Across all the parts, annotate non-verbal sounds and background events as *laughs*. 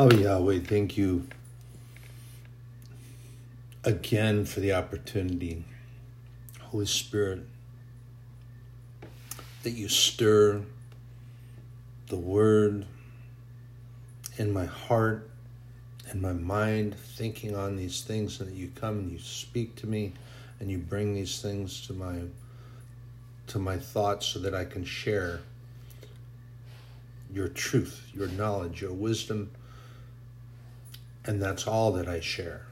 Oh, Yahweh, thank you again for the opportunity, Holy Spirit, that you stir the word in my heart and my mind, thinking on these things, and that you come and you speak to me and you bring these things to my to my thoughts so that I can share your truth, your knowledge, your wisdom, and that's all that I share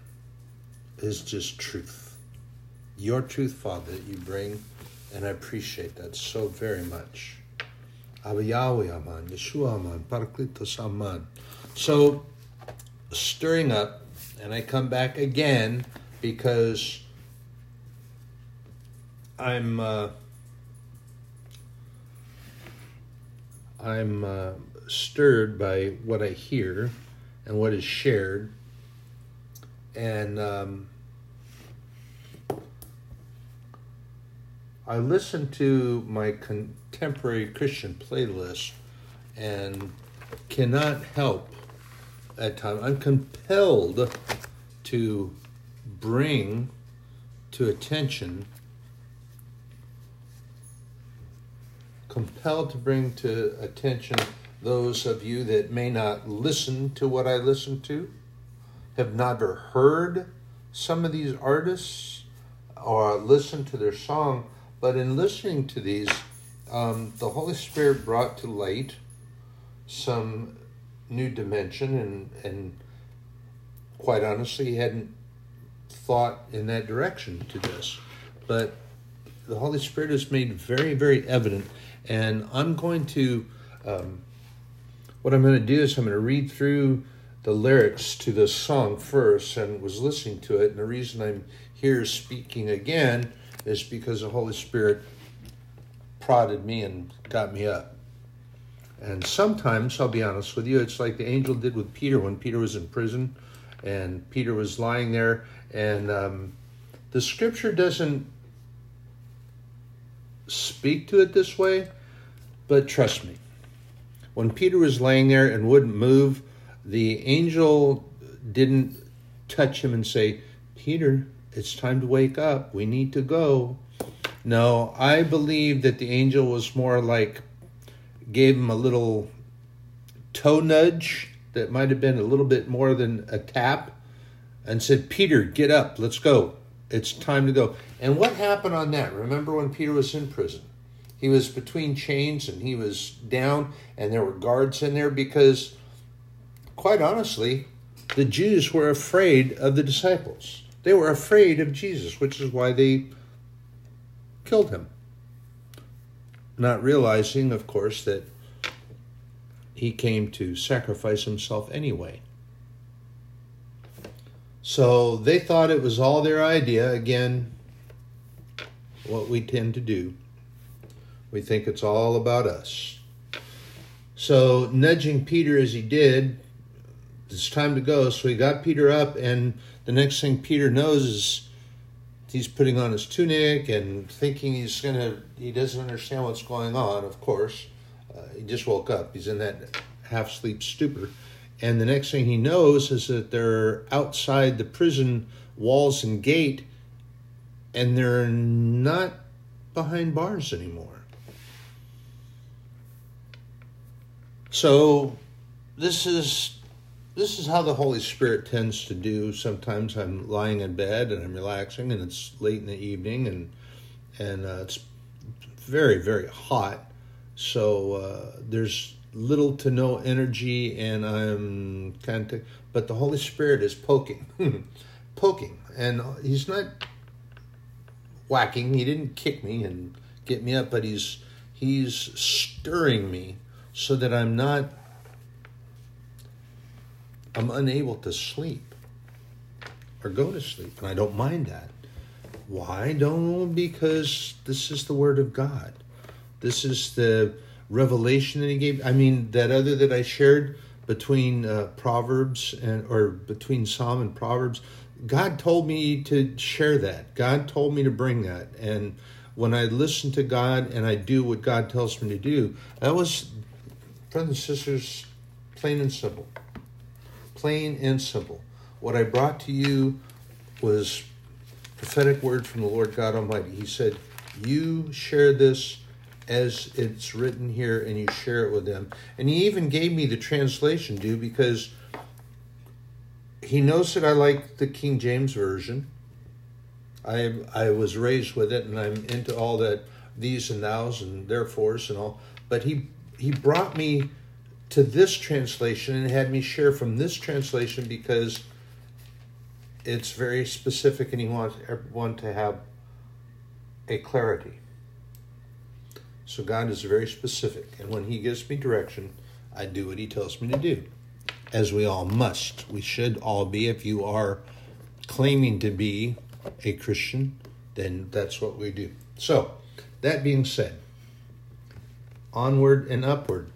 is just truth. Your truth, Father, that you bring, and I appreciate that so very much. Yahweh Aman, Yeshua Aman, Aman. So, stirring up, and I come back again because I'm uh, I'm uh, stirred by what I hear and what is shared, and um, I listen to my contemporary Christian playlist and cannot help at times. I'm compelled to bring to attention compelled to bring to attention those of you that may not listen to what I listen to, have never heard some of these artists or listened to their song, but in listening to these, um, the Holy Spirit brought to light some new dimension, and and quite honestly, hadn't thought in that direction to this, but the Holy Spirit has made very, very evident and I'm going to, um, what I'm going to do is I'm going to read through the lyrics to this song first and was listening to it. And the reason I'm here speaking again is because the Holy Spirit prodded me and got me up. And sometimes, I'll be honest with you, it's like the angel did with Peter when Peter was in prison and Peter was lying there. And um, the scripture doesn't speak to it this way, but trust me, when Peter was laying there and wouldn't move, the angel didn't touch him and say, Peter, it's time to wake up. We need to go. No, I believe that the angel was more like gave him a little toe nudge that might have been a little bit more than a tap and said, Peter, get up, let's go. It's time to go. And what happened on that? Remember when Peter was in prison? He was between chains and he was down, and there were guards in there because, quite honestly, the Jews were afraid of the disciples. They were afraid of Jesus, which is why they killed him. Not realizing, of course, that he came to sacrifice himself anyway. So they thought it was all their idea. Again, what we tend to do. We think it's all about us. So, nudging Peter as he did, it's time to go. So, he got Peter up, and the next thing Peter knows is he's putting on his tunic and thinking he's going to, he doesn't understand what's going on, of course. Uh, he just woke up. He's in that half sleep stupor. And the next thing he knows is that they're outside the prison walls and gate, and they're not behind bars anymore. So this is this is how the Holy Spirit tends to do. Sometimes I'm lying in bed and I'm relaxing, and it's late in the evening, and and uh, it's very very hot. So uh, there's little to no energy, and I'm kind of. But the Holy Spirit is poking, *laughs* poking, and He's not whacking. He didn't kick me and get me up, but He's He's stirring me so that I'm not, I'm unable to sleep or go to sleep. And I don't mind that. Why? Don't because this is the Word of God. This is the revelation that He gave. I mean, that other that I shared between uh, Proverbs and or between Psalm and Proverbs. God told me to share that. God told me to bring that. And when I listen to God and I do what God tells me to do, that was brothers and sisters, plain and simple. plain and simple. What I brought to you was prophetic word from the Lord God Almighty. He said, You share this as it's written here and you share it with them. And he even gave me the translation, dude, because he knows that I like the King James Version. I I was raised with it and I'm into all that these and thous and therefores and all. But he he brought me to this translation and had me share from this translation because it's very specific and he wants everyone to have a clarity. So God is very specific, and when He gives me direction, I do what He tells me to do, as we all must. We should all be. If you are claiming to be a Christian, then that's what we do. So, that being said, onward and upward.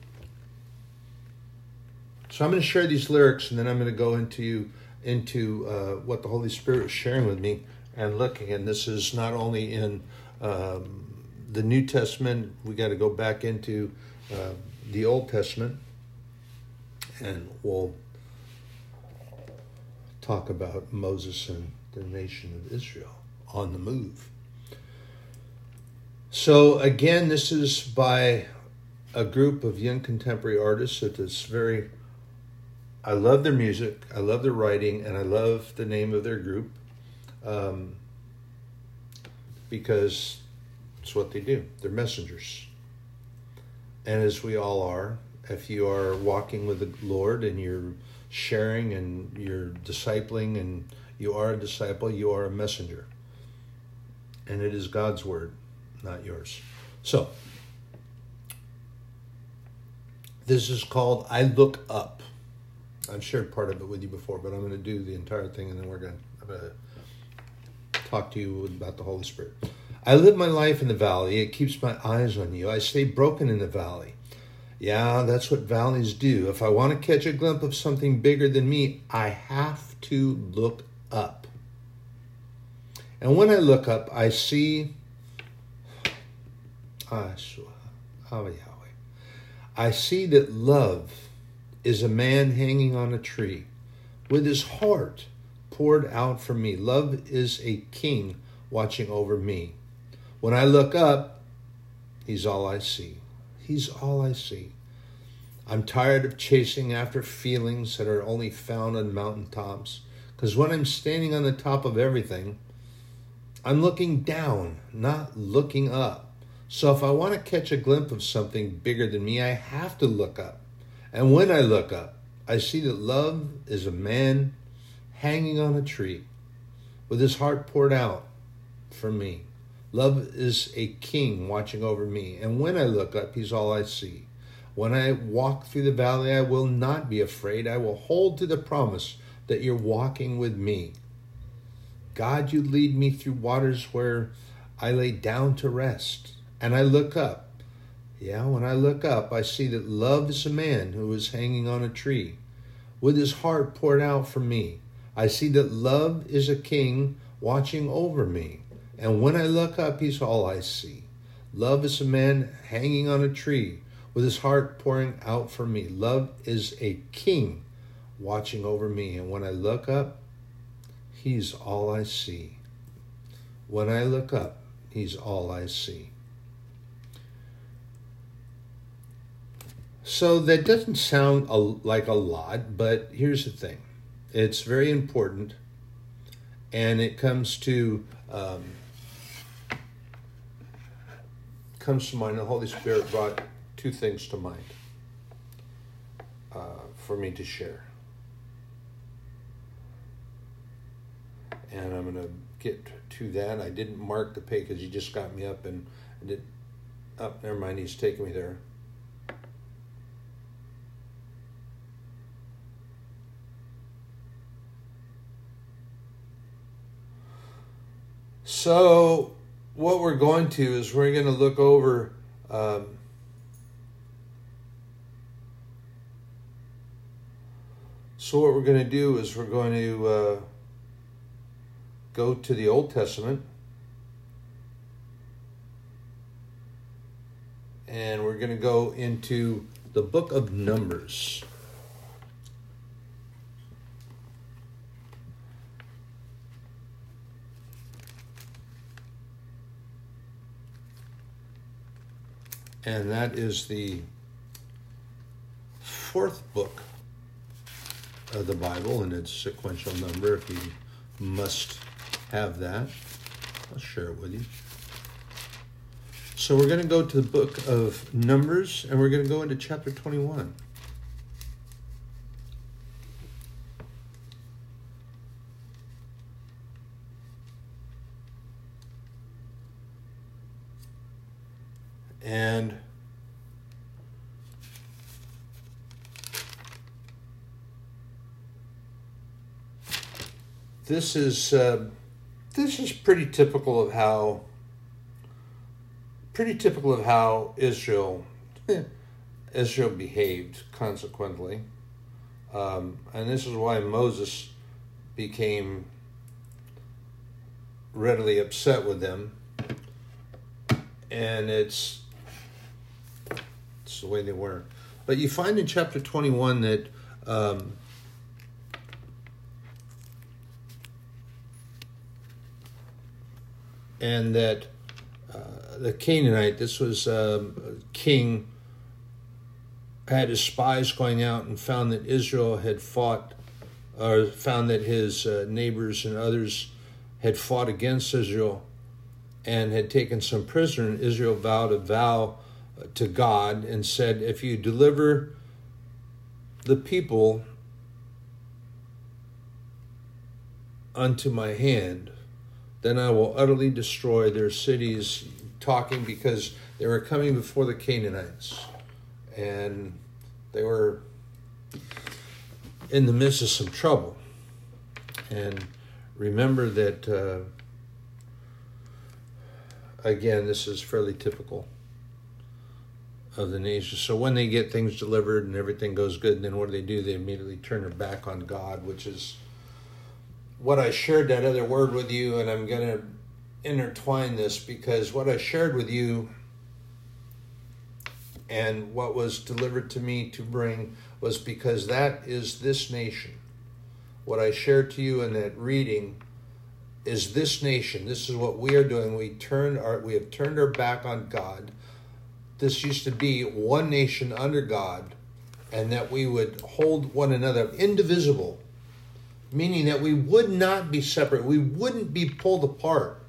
So I'm going to share these lyrics, and then I'm going to go into into uh, what the Holy Spirit is sharing with me and looking. And this is not only in um, the New Testament, we got to go back into uh, the Old Testament, and we'll talk about Moses and the nation of Israel on the move. So, again, this is by a group of young contemporary artists that is very. I love their music, I love their writing, and I love the name of their group um, because it's what they do. They're messengers. And as we all are, if you are walking with the Lord and you're sharing and you're discipling and you are a disciple, you are a messenger. And it is God's word, not yours. So, this is called I Look Up. I've shared part of it with you before, but I'm going to do the entire thing and then we're going to talk to you about the Holy Spirit. I live my life in the valley. It keeps my eyes on you. I stay broken in the valley. Yeah, that's what valleys do. If I want to catch a glimpse of something bigger than me, I have to look up. And when I look up, I see *sighs* I see that love is a man hanging on a tree with his heart poured out for me. Love is a king watching over me. When I look up, He's all I see. He's all I see. I'm tired of chasing after feelings that are only found on mountaintops. Because when I'm standing on the top of everything, I'm looking down, not looking up. So if I want to catch a glimpse of something bigger than me, I have to look up. And when I look up, I see that love is a man hanging on a tree with his heart poured out for me. Love is a king watching over me, and when I look up, he's all I see. When I walk through the valley, I will not be afraid. I will hold to the promise that you're walking with me. God, you lead me through waters where I lay down to rest, and I look up. Yeah, when I look up, I see that love is a man who is hanging on a tree with his heart poured out for me. I see that love is a king watching over me. And when I look up, he's all I see. Love is a man hanging on a tree with his heart pouring out for me. Love is a king watching over me. And when I look up, he's all I see. When I look up, he's all I see. So that doesn't sound a, like a lot, but here's the thing it's very important, and it comes to um, comes to mind, the Holy Spirit brought two things to mind uh, for me to share. And I'm going to get to that. I didn't mark the page because he just got me up and I did. Up, oh, never mind. He's taking me there. So what we're going to is we're going to look over um, so what we're going to do is we're going to uh, go to the old testament. And we're going to go into the book of numbers and that is the fourth book of the Bible and its sequential number. If you must have that, I'll share it with you. So we're going to go to the book of Numbers and we're going to go into chapter 21. And this is uh, this is pretty typical of how pretty typical of how Israel *laughs* Israel behaved. Consequently, um, and this is why Moses became readily upset with them and it's it's the way they were. But you find in chapter 21 that um, and that uh, the Canaanite, this was um, king, had his spies going out and found that Israel had fought, or found that his uh, neighbors and others had fought against Israel and had taken some prisoner, and Israel vowed a vow to God and said, If you deliver the people unto my hand, then I will utterly destroy their cities. Talking because they were coming before the Canaanites, and they were in the midst of some trouble. And remember that. Uh, again, this is fairly typical of the nation. So when they get things delivered and everything goes good, then what do they do? They immediately turn their back on God, which is what I shared that other word with you, and I'm going to intertwine this because what I shared with you and what was delivered to me to bring was because that is this nation. What I shared to you in that reading is this nation. This is what we are doing. We turn our we have turned our back on God. This used to be one nation under God, and that we would hold one another indivisible, meaning that we would not be separate. We wouldn't be pulled apart.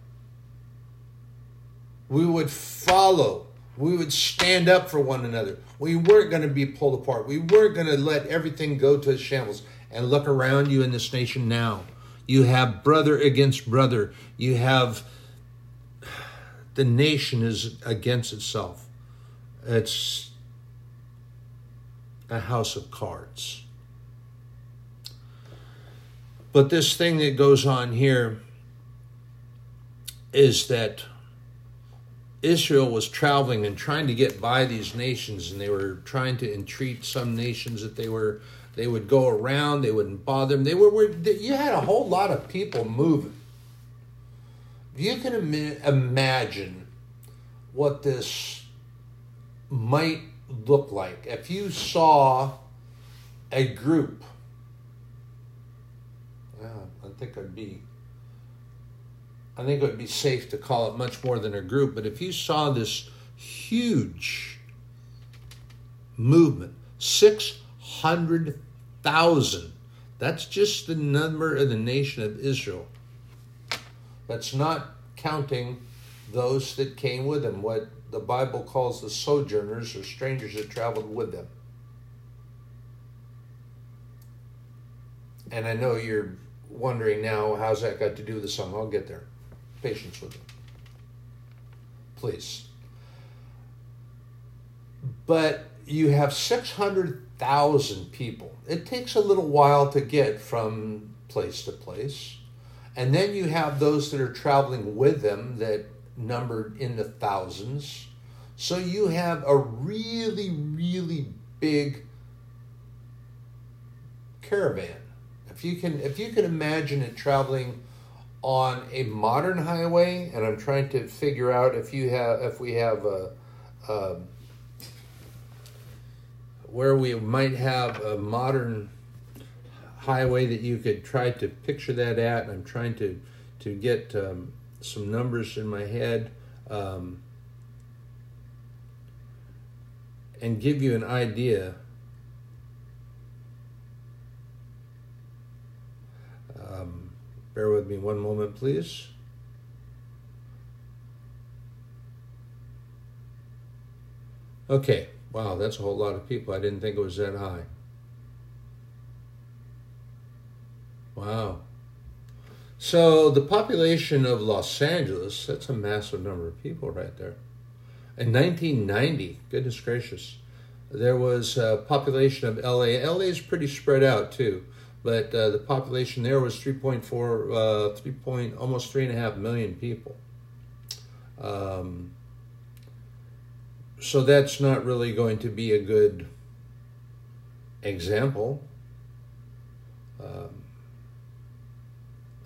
We would follow. We would stand up for one another. We weren't going to be pulled apart. We weren't going to let everything go to shambles. And look around you in this nation now you have brother against brother. You have *sighs* the nation is against itself. It's a house of cards. But this thing that goes on here is that Israel was traveling and trying to get by these nations, and they were trying to entreat some nations that they were they would go around. They wouldn't bother them. They were, were you had a whole lot of people moving. You can Im- imagine what this might look like if you saw a group. Think I'd be. I think it would be safe to call it much more than a group, but if you saw this huge movement, six hundred thousand. That's just the number of the nation of Israel. That's not counting those that came with them, what the Bible calls the sojourners or strangers that traveled with them. And I know you're wondering now, how's that got to do with the song? I'll get there. Patience with me. Please. But you have 600,000 people. It takes a little while to get from place to place. And then you have those that are traveling with them that numbered in the thousands. So you have a really, really big caravan. If you can if you can imagine it traveling on a modern highway, and I'm trying to figure out if you have if we have a, a where we might have a modern highway that you could try to picture that at. I'm trying to to get um, some numbers in my head. Um, and give you an idea um, bear with me one moment please. Okay wow that's a whole lot of people. I didn't think it was that high. Wow. So the population of los angeles that's a massive number of people right there. In 1990, goodness gracious, there was a population of LA. LA is pretty spread out too, but uh, the population there was 3.4, uh, 3 point, almost 3.5 million people. Um, so that's not really going to be a good example. Um,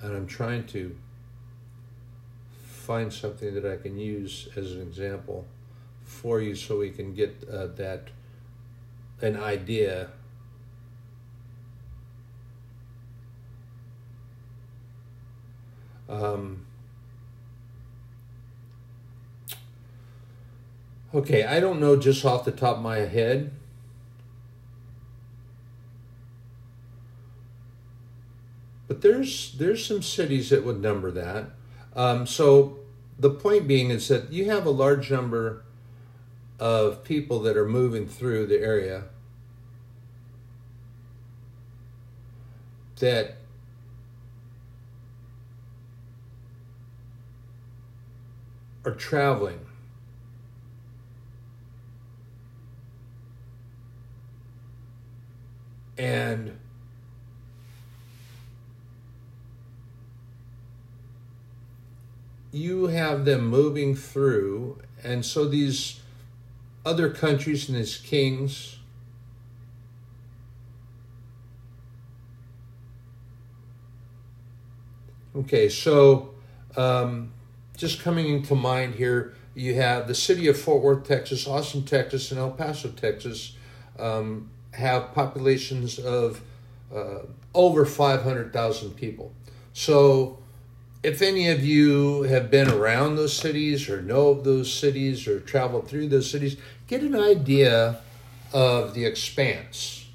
and I'm trying to find something that I can use as an example for you so we can get uh, that an idea um, okay i don't know just off the top of my head. But there's there's some cities that would number that. Um, so the point being is that you have a large number of people that are moving through the area that are traveling and you have them moving through and so these other countries and these kings. Okay, so um, just coming into mind here, you have the city of Fort Worth, Texas, Austin, Texas, and El Paso, Texas um, have populations of uh, over 500,000 people. So if any of you have been around those cities or know of those cities or traveled through those cities, get an idea of the expanse.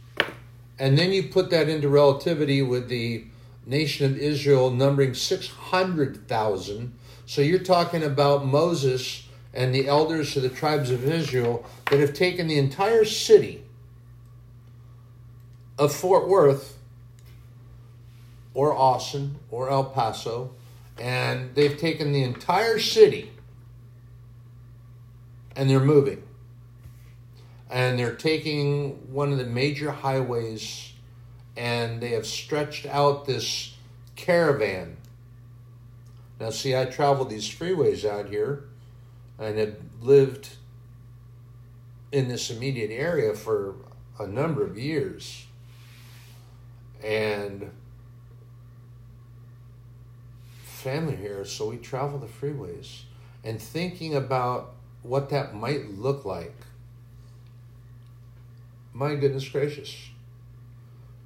And then you put that into relativity with the nation of Israel numbering 600,000. So you're talking about Moses and the elders of the tribes of Israel that have taken the entire city of Fort Worth or Austin or El Paso and they've taken the entire city and they're moving. And they're taking one of the major highways and they have stretched out this caravan. Now, see, I traveled these freeways out here and had lived in this immediate area for a number of years. And family here, so we travel the freeways and thinking about what that might look like. My goodness gracious.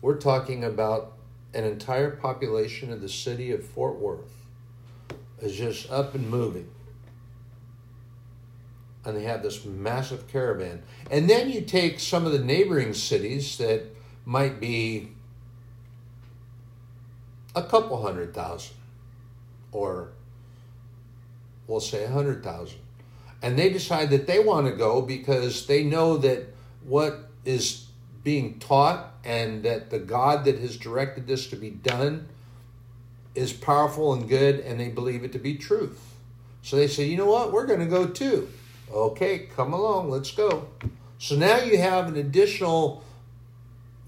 We're talking about an entire population of the city of Fort Worth is just up and moving. And they have this massive caravan. And then you take some of the neighboring cities that might be a couple hundred thousand or we'll say a 100,000. And they decide that they want to go because they know that what is being taught and that the God that has directed this to be done is powerful and good and they believe it to be truth. So they say, you know what, we're going to go too. Okay, come along, let's go. So now you have an additional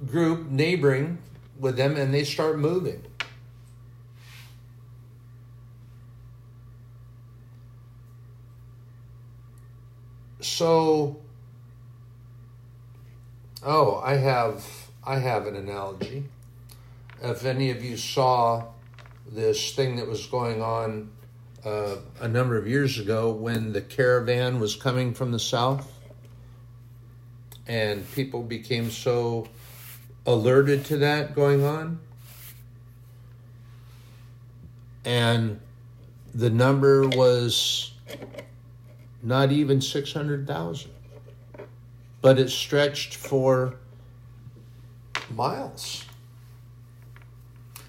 group neighboring with them and they start moving. so oh i have i have an analogy if any of you saw this thing that was going on uh, a number of years ago when the caravan was coming from the south and people became so alerted to that going on and the number was not even 600,000. but it stretched for miles.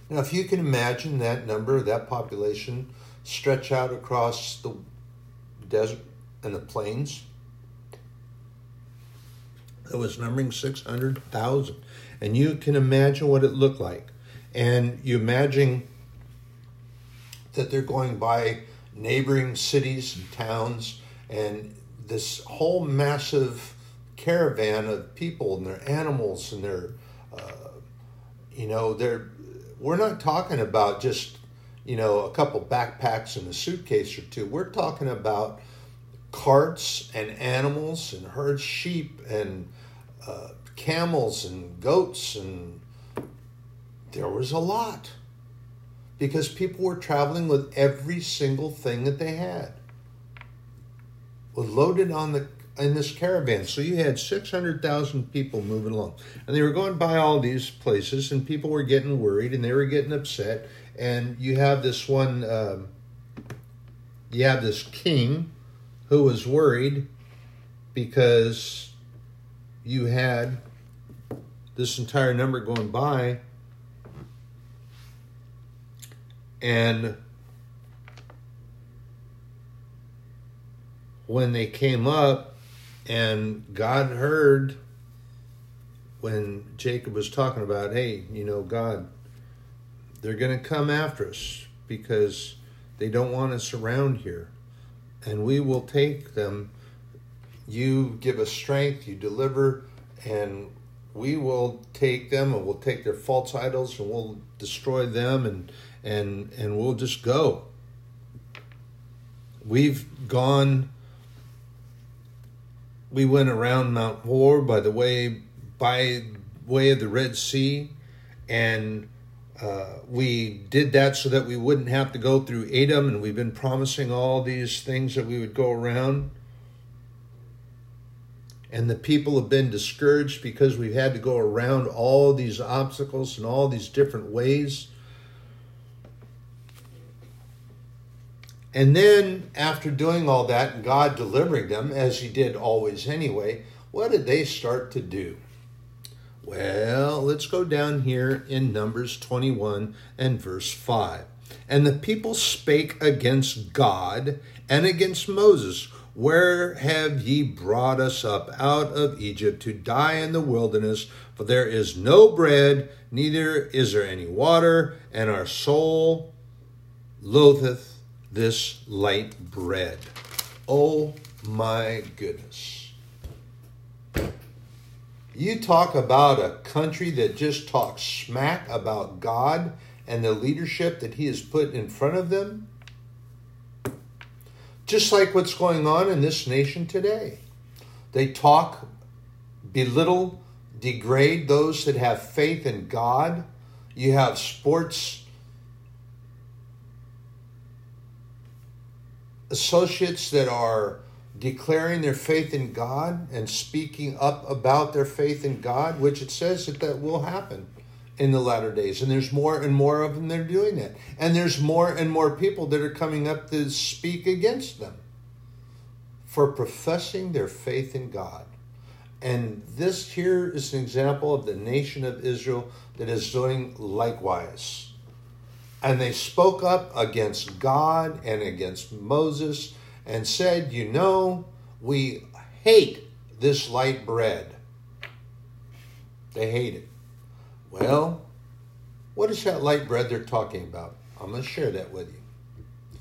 Now, if you can imagine that number, that population, stretch out across the desert and the plains, it was numbering 600,000. And you can imagine what it looked like. And you imagine that they're going by neighboring cities and towns, and this whole massive caravan of people and their animals and their, uh, you know, they're, we're not talking about just, you know, a couple backpacks and a suitcase or two. We're talking about carts and animals and herds, sheep and uh, camels and goats, and there was a lot because people were traveling with every single thing that they had was loaded on the in this caravan. So you had 600,000 people moving along. And they were going by all these places, and people were getting worried and they were getting upset. And you have this one, um, you have this king who was worried because you had this entire number going by. And when they came up, and God heard when Jacob was talking about, hey, you know, God, they're going to come after us because they don't want us around here. And we will take them. You give us strength, you deliver, and we will take them and we'll take their false idols and we'll destroy them and and and we'll just go. We've gone we went around Mount Hor by the way by way of the Red Sea, and uh, we did that so that we wouldn't have to go through Edom, and we've been promising all these things that we would go around. And the people have been discouraged because we've had to go around all these obstacles and all these different ways. And then, after doing all that and God delivering them, as He did always anyway, what did they start to do? Well, let's go down here in Numbers 21 and verse 5. And the people spake against God and against Moses. Where have ye brought us up out of Egypt to die in the wilderness? For there is no bread, neither is there any water, and our soul loatheth this light bread. Oh my goodness. You talk about a country that just talks smack about God and the leadership that He has put in front of them. Just like what's going on in this nation today. They talk, belittle, degrade those that have faith in God. You have sports associates that are declaring their faith in God and speaking up about their faith in God, which it says that that will happen in the latter days. And there's more and more of them that are doing that. And there's more and more people that are coming up to speak against them for professing their faith in God. And this here is an example of the nation of Israel that is doing likewise. And they spoke up against God and against Moses and said, You know, we hate this light bread. They hate it. Well, what is that light bread they're talking about? I'm going to share that with you.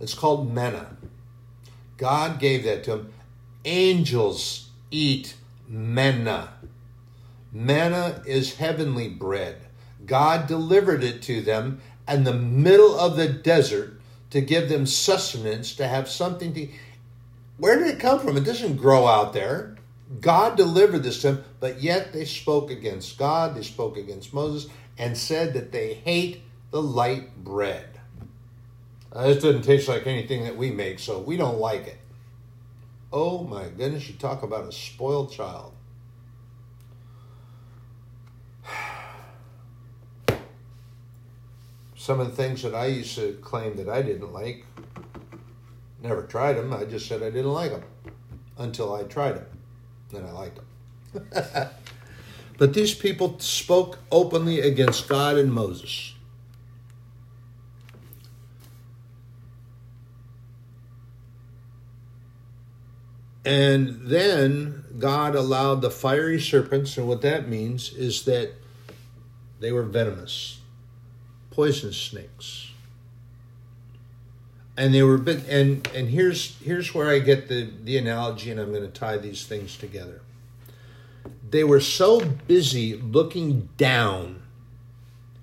It's called manna. God gave that to them. Angels eat manna. Manna is heavenly bread. God delivered it to them in the middle of the desert to give them sustenance, to have something to. Where did it come from? It doesn't grow out there. God delivered this to them, but yet they spoke against God, they spoke against Moses, and said that they hate the light bread. This doesn't taste like anything that we make, so we don't like it. Oh my goodness, you talk about a spoiled child. Some of the things that I used to claim that I didn't like, never tried them. I just said I didn't like them until I tried them. and I liked them. *laughs* but these people spoke openly against God and Moses. And then God allowed the fiery serpents, and what that means is that they were venomous, poisonous snakes. And they were bit and and here's here's where I get the, the analogy, and I'm going to tie these things together. They were so busy looking down.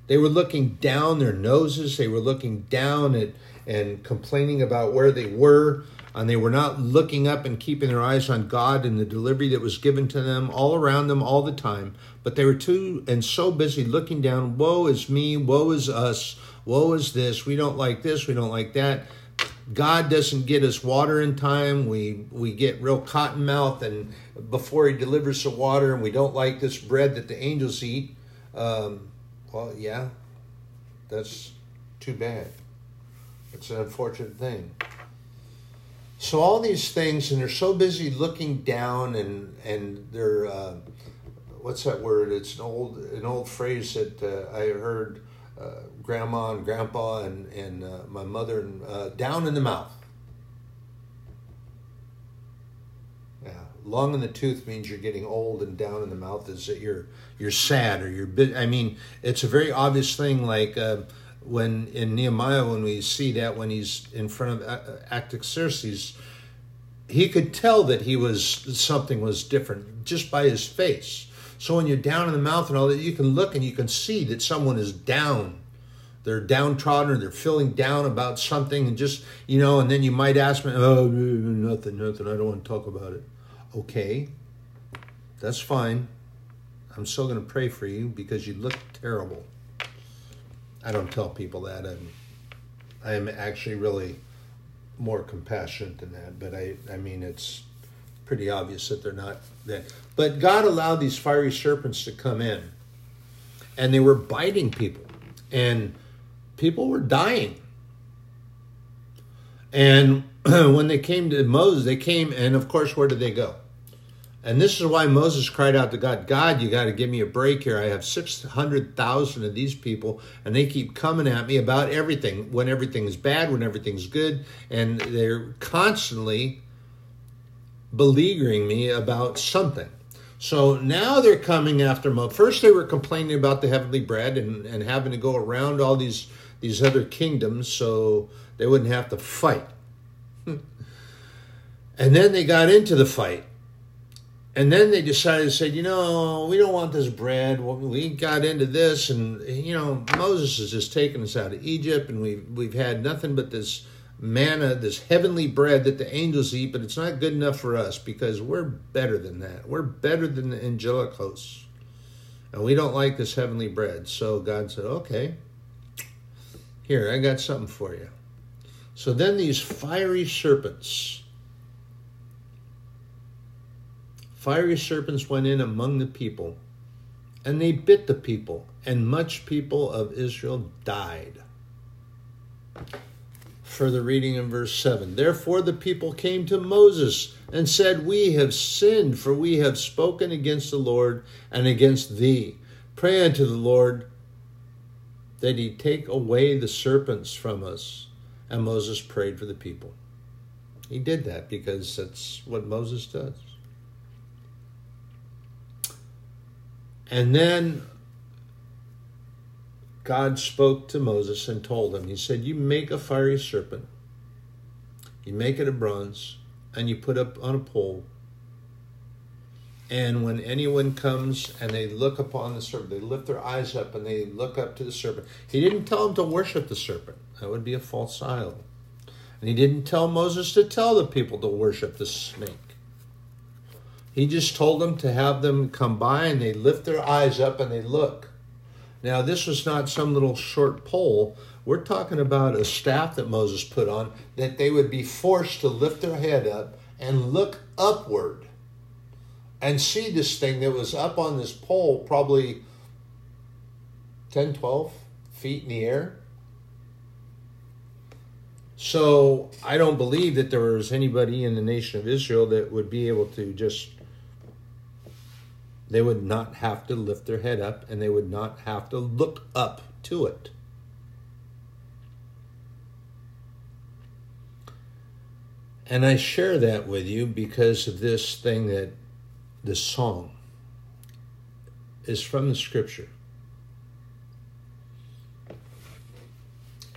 They were looking down their noses, they were looking down at and complaining about where they were and they were not looking up and keeping their eyes on God and the delivery that was given to them all around them all the time. But they were too and so busy looking down, woe is me, woe is us, woe is this, we don't like this, we don't like that. God doesn't get us water in time. We we get real cotton mouth, and before He delivers the water, and we don't like this bread that the angels eat. Um, well, yeah, that's too bad. It's an unfortunate thing. So all these things, and they're so busy looking down, and and they're uh, what's that word? It's an old an old phrase that uh, I heard uh, grandma and grandpa and and uh, my mother and uh, down in the mouth. Yeah, long in the tooth means you're getting old, and down in the mouth is that you're you're sad or you're. I mean, it's a very obvious thing, like uh, when in Nehemiah, when we see that when he's in front of Artaxerxes, he could tell that he was something was different just by his face. So when you're down in the mouth and all that, you can look and you can see that someone is down. They're downtrodden or they're feeling down about something, and just you know, and then you might ask me, "Oh, nothing, nothing. I don't want to talk about it." Okay, that's fine. I'm still going to pray for you because you look terrible. I don't tell people that. I'm, I am actually really more compassionate than that. But I, I mean, it's pretty obvious that they're not that. But God allowed these fiery serpents to come in, and they were biting people, and people were dying. And *clears throat* when they came to Moses, they came, and of course, where did they go? And this is why Moses cried out to God, God, you got to give me a break here. I have 600,000 of these people, and they keep coming at me about everything when everything's bad, when everything's good. And they're constantly beleaguering me about something. So now they're coming after Moses. First, they were complaining about the heavenly bread and, and having to go around all these, these other kingdoms so they wouldn't have to fight. *laughs* and then they got into the fight and then they decided to say, you know, we don't want this bread. We got into this, and you know, Moses has just taken us out of Egypt, and we've we've had nothing but this manna, this heavenly bread that the angels eat, but it's not good enough for us because we're better than that. We're better than the angelic hosts, and we don't like this heavenly bread. So God said, okay, here I got something for you. So then these fiery serpents Fiery serpents went in among the people, and they bit the people, and much people of Israel died. Further reading in verse 7 Therefore the people came to Moses and said, We have sinned, for we have spoken against the Lord and against thee. Pray unto the Lord that he take away the serpents from us. And Moses prayed for the people. He did that because that's what Moses does. And then God spoke to Moses and told him, He said, You make a fiery serpent, you make it of bronze, and you put up on a pole. And when anyone comes and they look upon the serpent, they lift their eyes up and they look up to the serpent. He didn't tell them to worship the serpent, that would be a false idol. And he didn't tell Moses to tell the people to worship the snake. He just told them to have them come by and they lift their eyes up and they look. Now, this was not some little short pole. We're talking about a staff that Moses put on that they would be forced to lift their head up and look upward and see this thing that was up on this pole, probably 10, 12 feet in the air. So I don't believe that there was anybody in the nation of Israel that would be able to just they would not have to lift their head up and they would not have to look up to it. And I share that with you because of this thing that this song is from the scripture.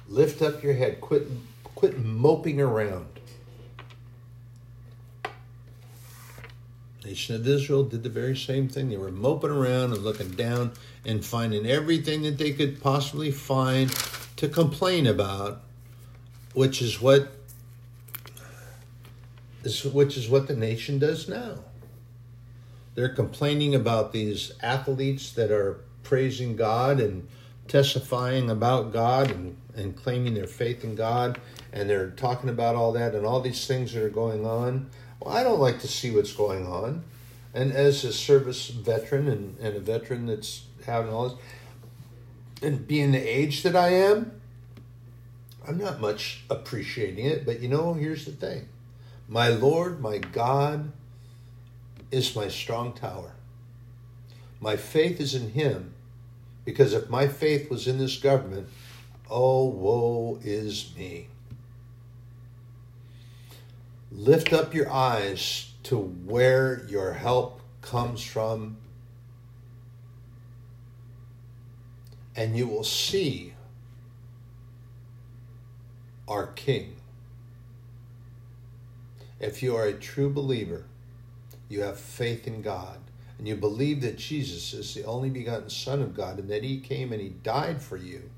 Lift up your head. Quit quit moping around. Nation of Israel did the very same thing. They were moping around and looking down and finding everything that they could possibly find to complain about, which is what is which is what the nation does now. They're complaining about these athletes that are praising God and testifying about God and, and claiming their faith in God, and they're talking about all that and all these things that are going on. I don't like to see what's going on. And as a service veteran and, and a veteran that's having all this, and being the age that I am, I'm not much appreciating it. But you know, here's the thing my Lord, my God, is my strong tower. My faith is in him because if my faith was in this government, oh, woe is me. Lift up your eyes to where your help comes from, and you will see our King. If you are a true believer, you have faith in God, and you believe that Jesus is the only begotten Son of God and that He came and He died for you,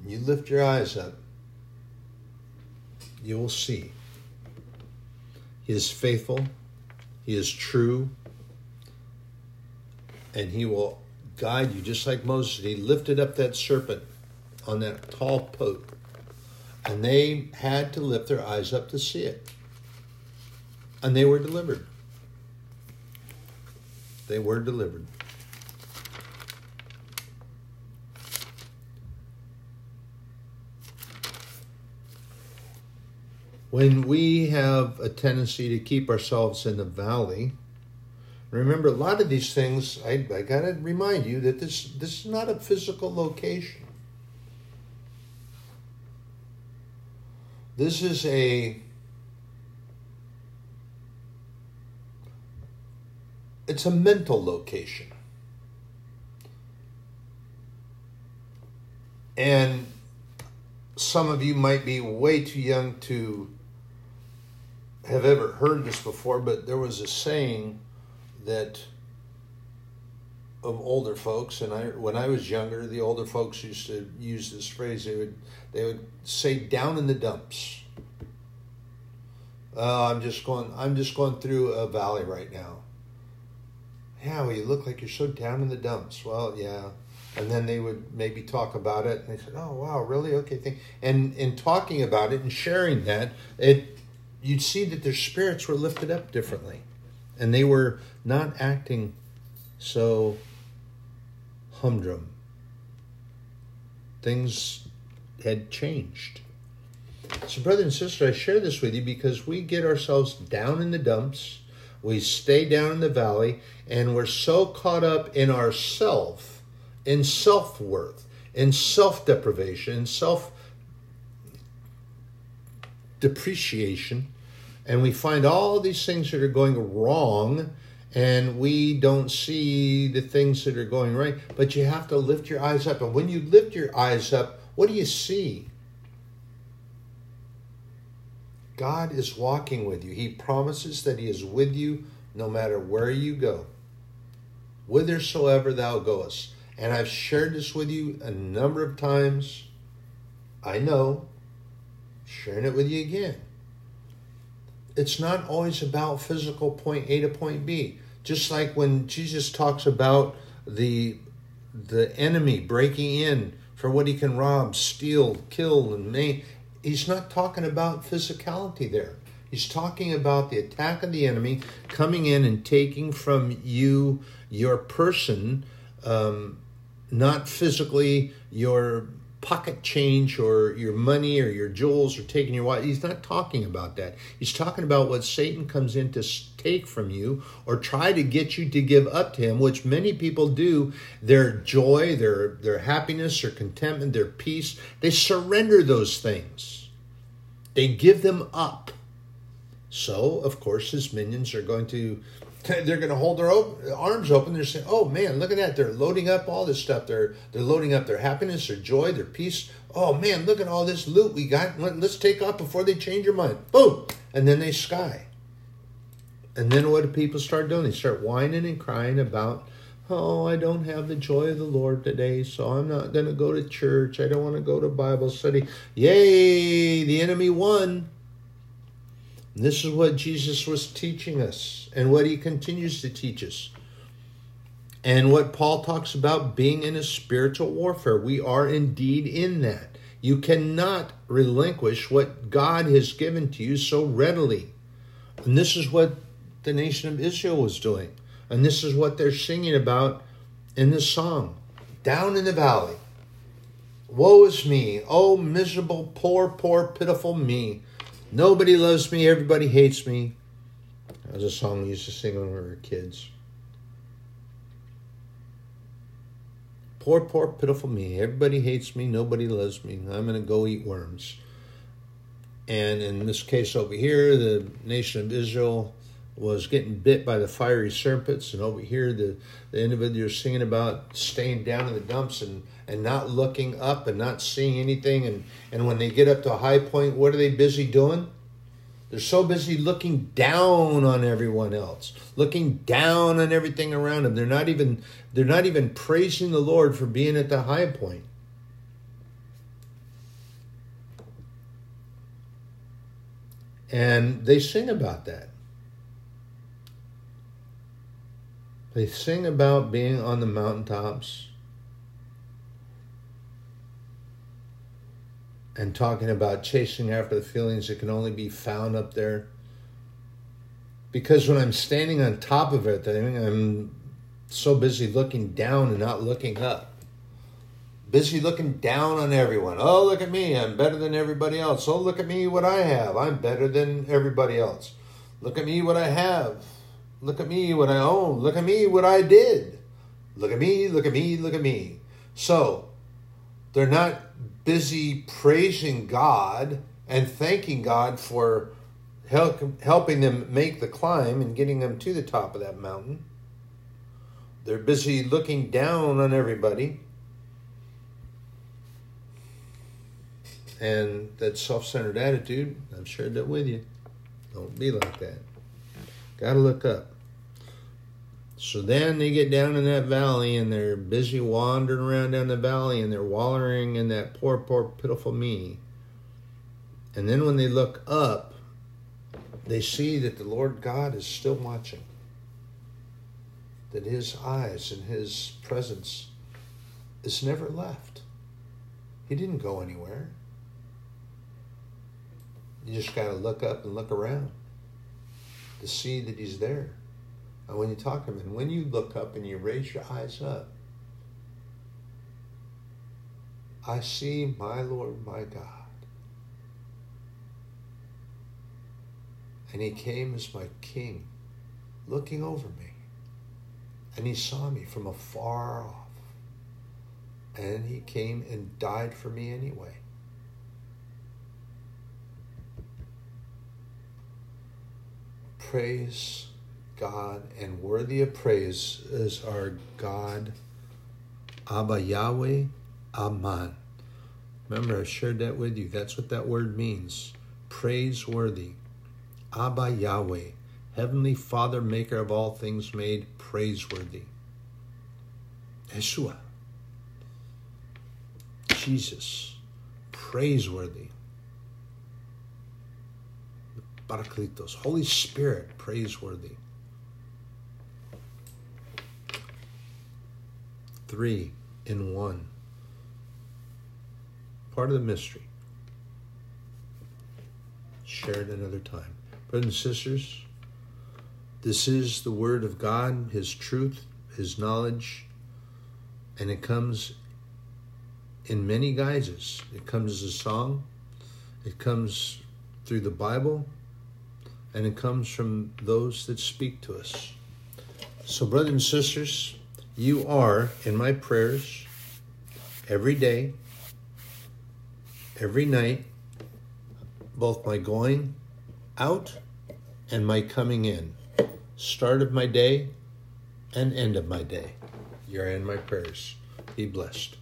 and you lift your eyes up, you will see He is faithful, He is true, and He will guide you just like Moses. He lifted up that serpent on that tall post, and they had to lift their eyes up to see it and they were delivered. They were delivered. When we have a tendency to keep ourselves in the valley, remember a lot of these things, I, I got to remind you that this, this is not a physical location. This is a It's a mental location. And some of you might be way too young to have ever heard this before, but there was a saying that of older folks, and I when I was younger, the older folks used to use this phrase. They would they would say "down in the dumps." Uh, I'm just going. I'm just going through a valley right now yeah, well, you look like you're so down in the dumps. Well, yeah. And then they would maybe talk about it, and they said, "Oh, wow, really? Okay." Thing. And in talking about it and sharing that, it you'd see that their spirits were lifted up differently, and they were not acting so humdrum. Things had changed. So, brother and sister, I share this with you because we get ourselves down in the dumps we stay down in the valley and we're so caught up in ourself, in self worth, in self deprivation, in self depreciation, and we find all these things that are going wrong and we don't see the things that are going right. But you have to lift your eyes up. And when you lift your eyes up, what do you see? God is walking with you. He promises that He is with you no matter where you go, whithersoever thou goest. And I've shared this with you a number of times. I know, sharing it with you again. It's not always about physical point A to point B. Just like when Jesus talks about the the enemy breaking in for what he can rob, steal, kill, and maim he's not talking about physicality there. He's talking about the attack of the enemy coming in and taking from you your person, um, not physically your pocket change or your money or your jewels or taking your wife. He's not talking about that. He's talking about what Satan comes in to take from you or try to get you to give up to him, which many people do. Their joy, their their happiness, their contentment, their peace, they surrender those things. They give them up. So, of course, his minions are going to they're going to hold their open, arms open. They're saying, "Oh man, look at that! They're loading up all this stuff. They're they're loading up their happiness, their joy, their peace. Oh man, look at all this loot we got. Let's take off before they change your mind. Boom!" And then they sky. And then what do people start doing? They start whining and crying about, "Oh, I don't have the joy of the Lord today, so I'm not going to go to church. I don't want to go to Bible study." Yay! The enemy won. And this is what Jesus was teaching us and what he continues to teach us. And what Paul talks about being in a spiritual warfare. We are indeed in that. You cannot relinquish what God has given to you so readily. And this is what the nation of Israel was doing. And this is what they're singing about in this song Down in the valley. Woe is me, oh miserable, poor, poor, pitiful me. Nobody loves me, everybody hates me. That was a song we used to sing when we were kids. Poor, poor, pitiful me. Everybody hates me, nobody loves me. I'm going to go eat worms. And in this case over here, the nation of Israel was getting bit by the fiery serpents, and over here, the, the individual is singing about staying down in the dumps and, and not looking up and not seeing anything. And, and when they get up to a high point, what are they busy doing? They're so busy looking down on everyone else, looking down on everything around them. They're not even they're not even praising the Lord for being at the high point. And they sing about that. They sing about being on the mountaintops and talking about chasing after the feelings that can only be found up there. Because when I'm standing on top of it, I'm so busy looking down and not looking up. Busy looking down on everyone. Oh, look at me. I'm better than everybody else. Oh, look at me, what I have. I'm better than everybody else. Look at me, what I have. Look at me, what I own. Look at me, what I did. Look at me, look at me, look at me. So, they're not busy praising God and thanking God for help, helping them make the climb and getting them to the top of that mountain. They're busy looking down on everybody. And that self centered attitude, I've shared that with you. Don't be like that. Got to look up. So then they get down in that valley and they're busy wandering around down the valley and they're wallowing in that poor, poor, pitiful me. And then when they look up, they see that the Lord God is still watching, that His eyes and His presence is never left. He didn't go anywhere. You just got to look up and look around to see that he's there. And when you talk to him, and when you look up and you raise your eyes up, I see my Lord, my God. And he came as my king, looking over me. And he saw me from afar off. And he came and died for me anyway. Praise God and worthy of praise is our God, Abba Yahweh, Aman. Remember, I shared that with you. That's what that word means. Praiseworthy. Abba Yahweh, Heavenly Father, Maker of all things made, praiseworthy. Yeshua. Jesus, praiseworthy. Parakletos, Holy Spirit, praiseworthy. Three in one. Part of the mystery. Share it another time. Brothers and sisters, this is the Word of God, His truth, His knowledge, and it comes in many guises. It comes as a song, it comes through the Bible, and it comes from those that speak to us. So, brothers and sisters, you are in my prayers every day, every night, both my going out and my coming in, start of my day and end of my day. You're in my prayers. Be blessed.